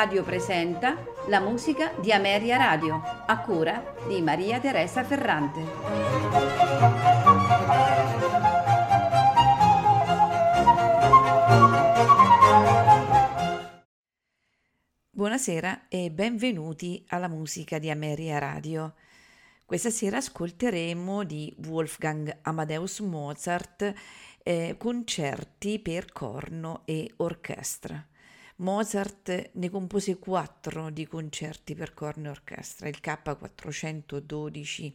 Radio presenta la musica di Ameria Radio, a cura di Maria Teresa Ferrante. Buonasera e benvenuti alla musica di Ameria Radio. Questa sera ascolteremo di Wolfgang Amadeus Mozart eh, concerti per corno e orchestra. Mozart ne compose quattro di concerti per corno e orchestra, il K412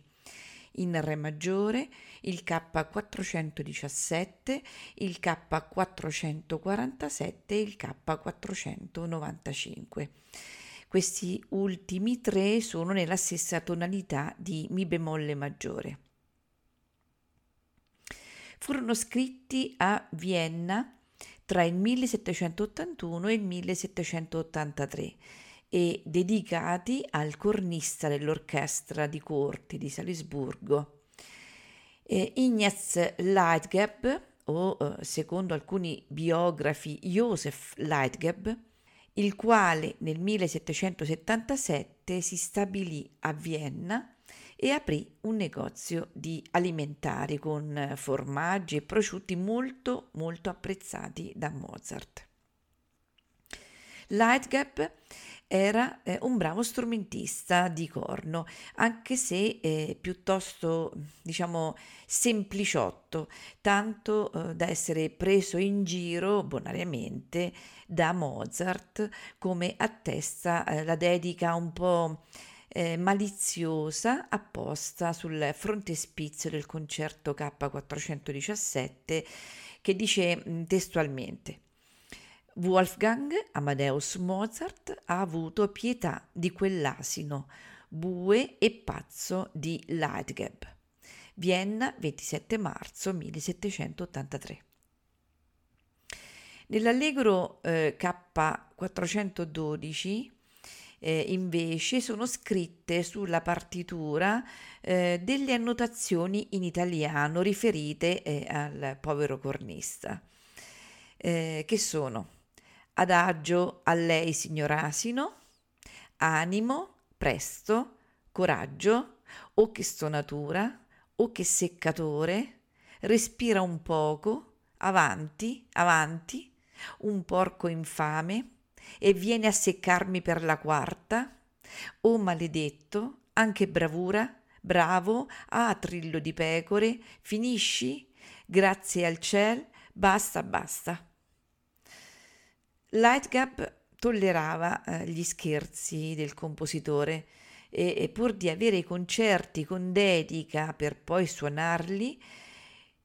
in Re maggiore, il K417, il K447 e il K495. Questi ultimi tre sono nella stessa tonalità di Mi bemolle maggiore. Furono scritti a Vienna tra il 1781 e il 1783 e dedicati al cornista dell'orchestra di corti di Salisburgo. Eh, Ignaz Leitgeb, o eh, secondo alcuni biografi Josef Leitgeb, il quale nel 1777 si stabilì a Vienna e aprì un negozio di alimentari con formaggi e prosciutti molto molto apprezzati da Mozart. Lightgap era eh, un bravo strumentista di corno, anche se eh, piuttosto, diciamo, sempliciotto, tanto eh, da essere preso in giro bonariamente da Mozart, come attesta eh, la dedica un po' eh, maliziosa apposta sul frontespizio del concerto K417 che dice mm, testualmente Wolfgang Amadeus Mozart ha avuto pietà di quell'asino, bue e pazzo di Leitgeb. Vienna, 27 marzo 1783. Nell'allegro eh, K412 eh, invece sono scritte sulla partitura eh, delle annotazioni in italiano riferite eh, al povero cornista, eh, che sono adagio a lei signor asino, animo, presto, coraggio, o che stonatura, o che seccatore, respira un poco, avanti, avanti, un porco infame, e viene a seccarmi per la quarta? Oh maledetto, anche bravura, bravo, ah trillo di pecore, finisci? Grazie al ciel, basta, basta. Lightgap tollerava eh, gli scherzi del compositore e, e, pur di avere i concerti con dedica per poi suonarli,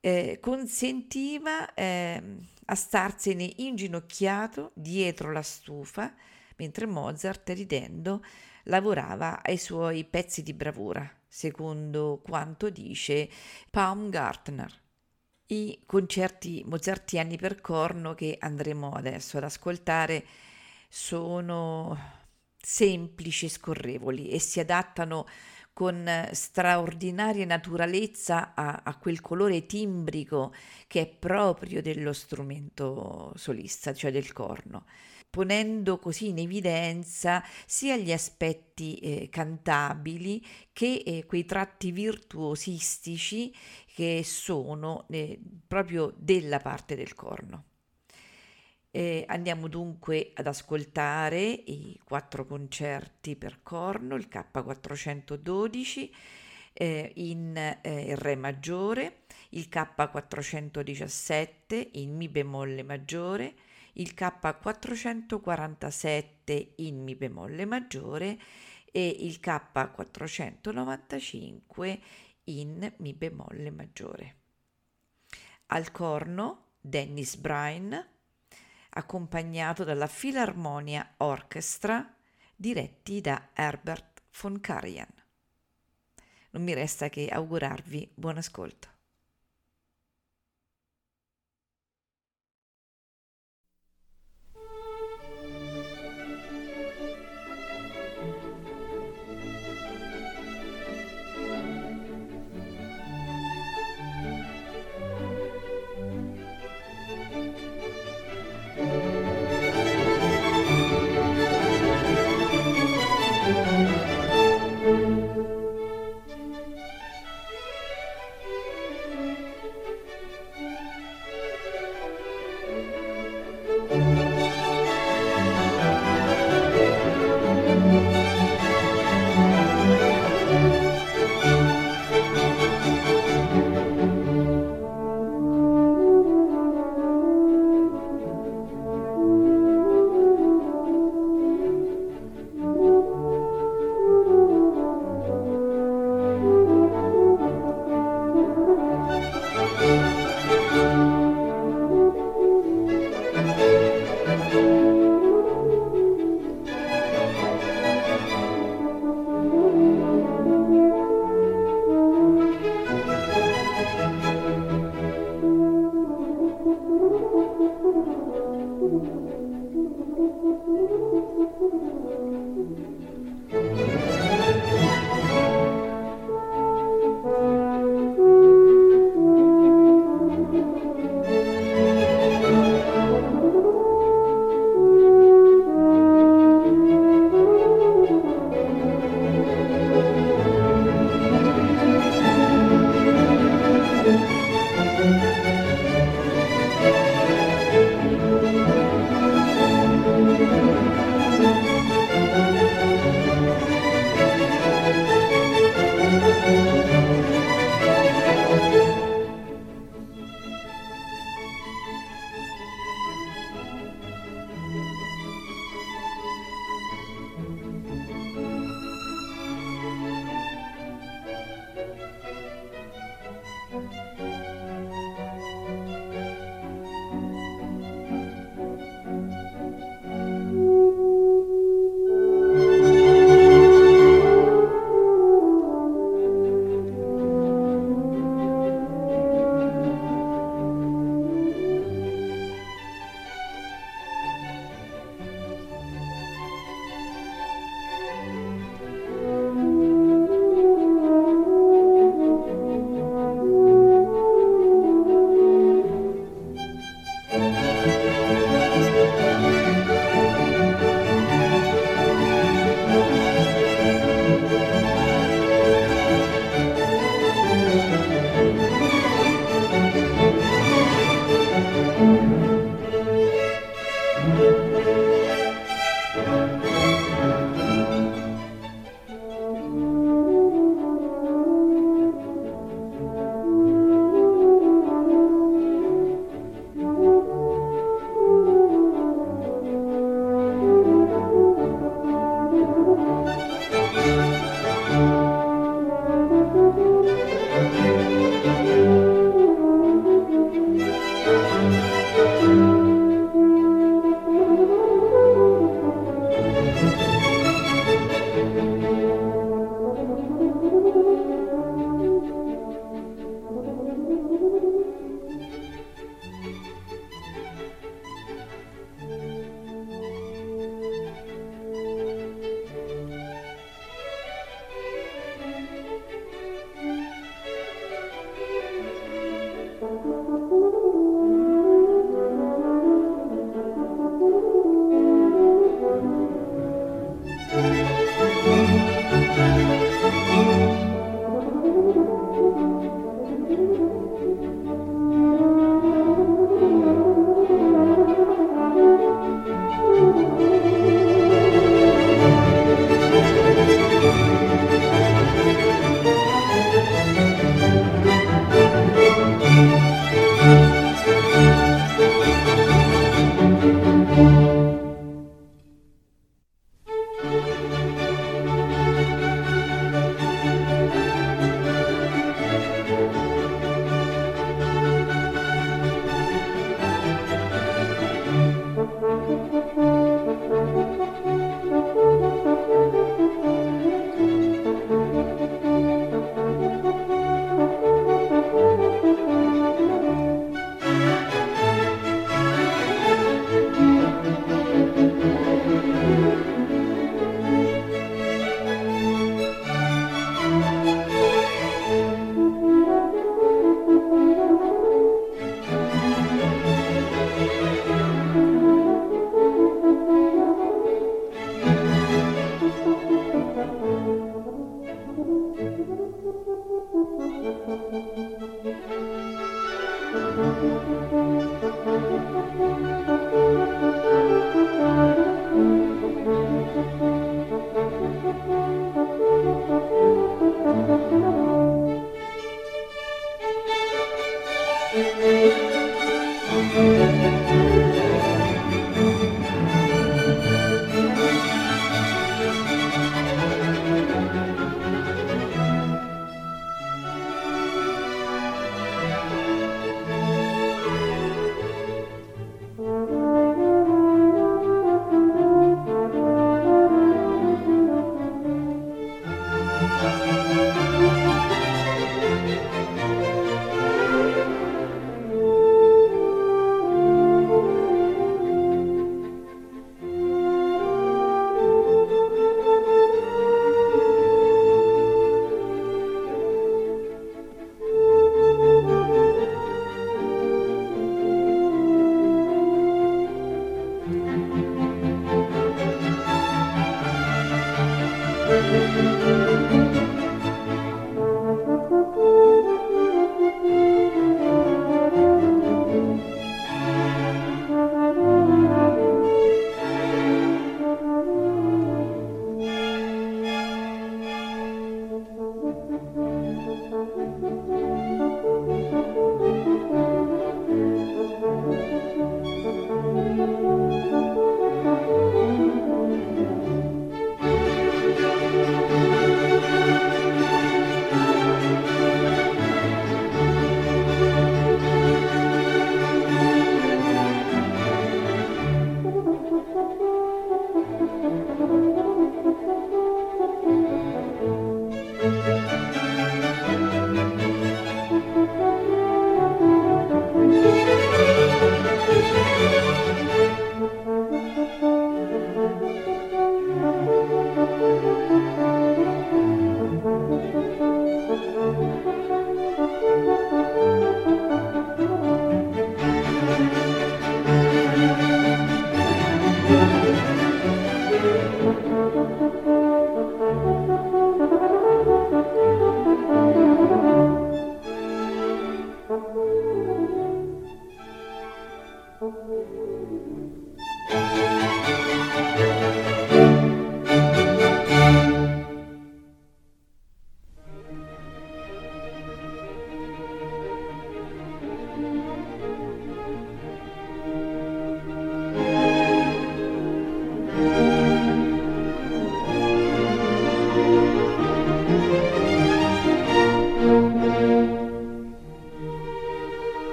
eh, consentiva eh, a starsene inginocchiato dietro la stufa, mentre Mozart, ridendo, lavorava ai suoi pezzi di bravura, secondo quanto dice Baumgartner. I concerti mozartiani per corno che andremo adesso ad ascoltare sono semplici e scorrevoli e si adattano con straordinaria naturalezza a, a, quel colore timbrico che è proprio dello strumento solista, cioè del corno, ponendo così in evidenza sia gli aspetti eh, cantabili che eh, quei tratti virtuosistici che sono eh, proprio della parte del corno. Eh, andiamo dunque ad ascoltare i quattro concerti per corno, il K412 eh, in eh, Re maggiore, il K417 in Mi bemolle maggiore, il K447 in Mi bemolle maggiore e il K495 in Mi bemolle maggiore. Al corno Dennis Bryan accompagnato dalla Philharmonia Orchestra diretti da Herbert von Karajan. Non mi resta che augurarvi buon ascolto.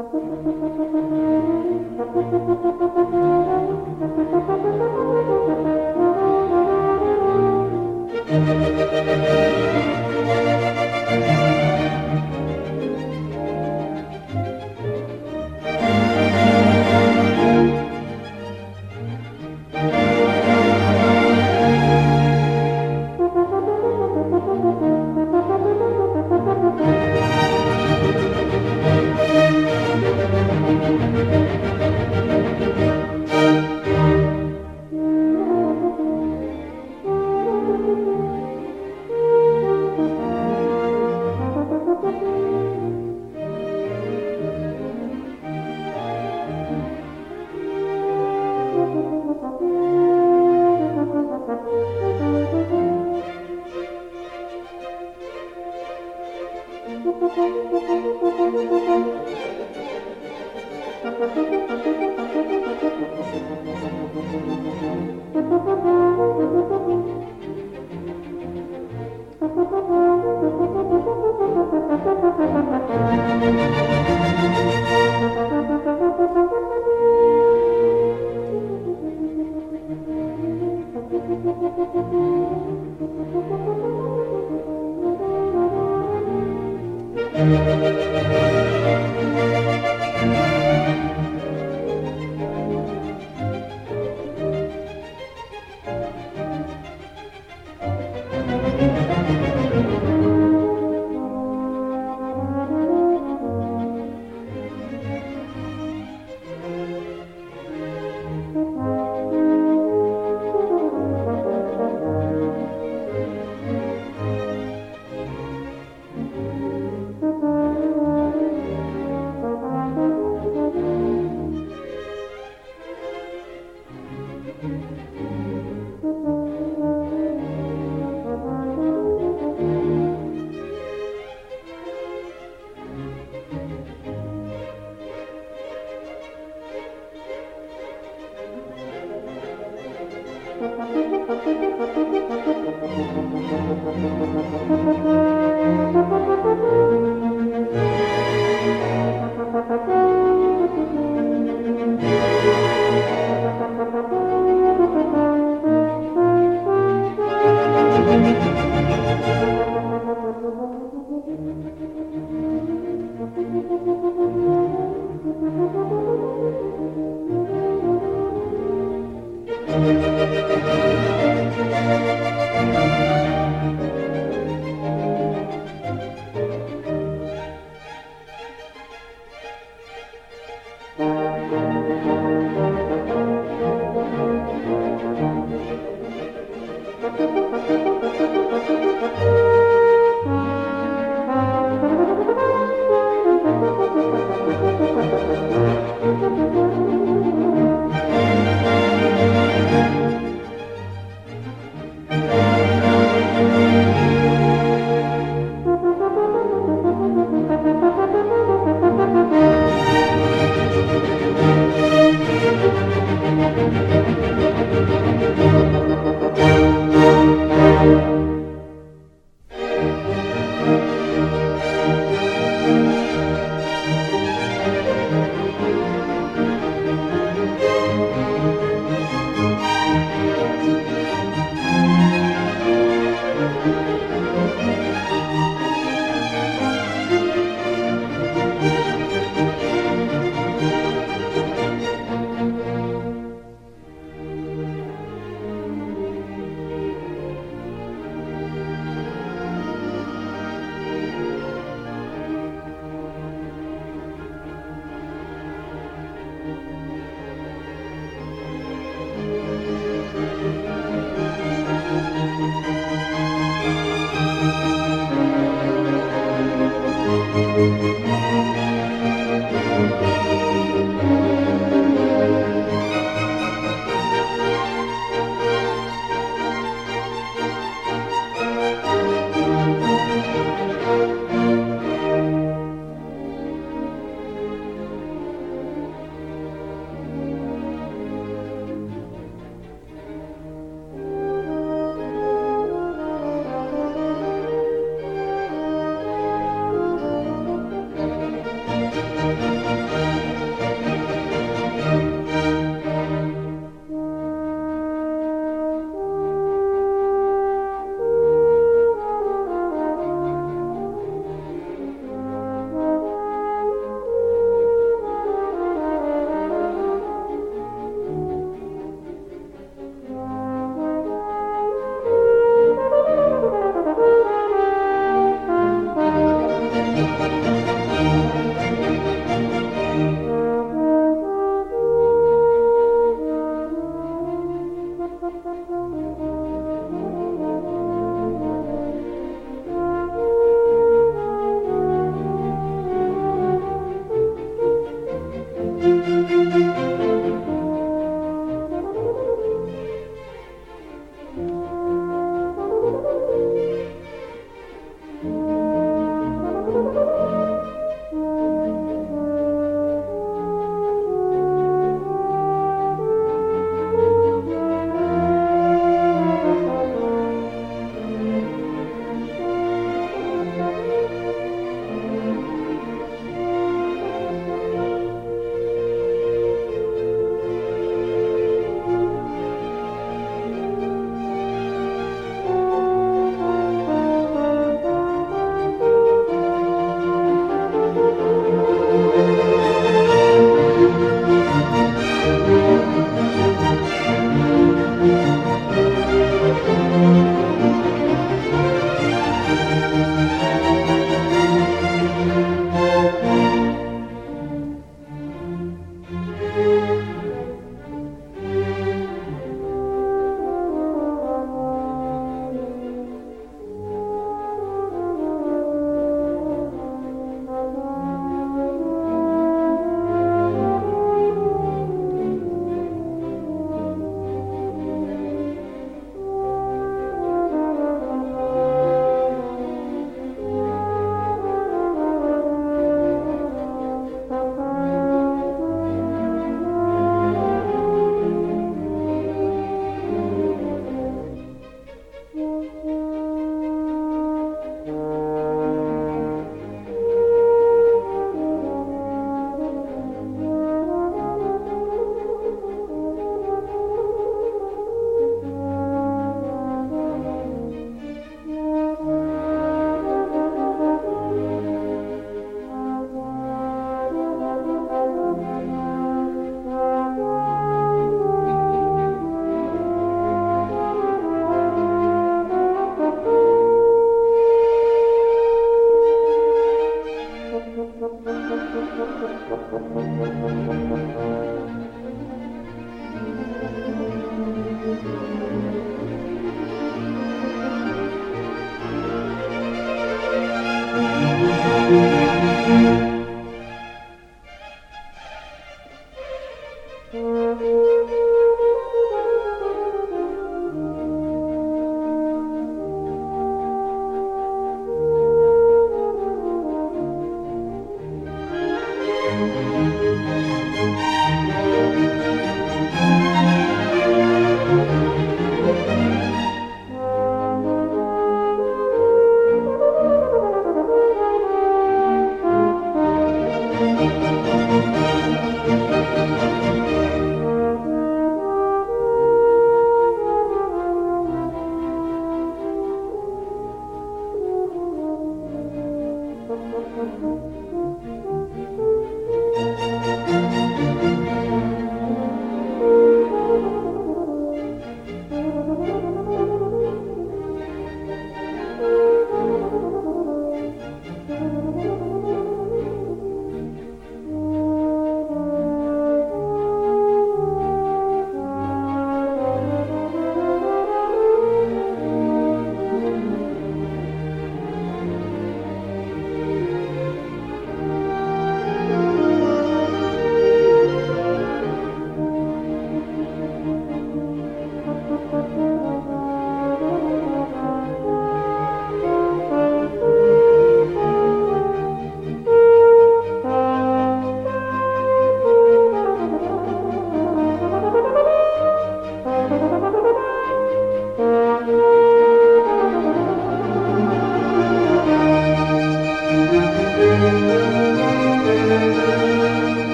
Thank you.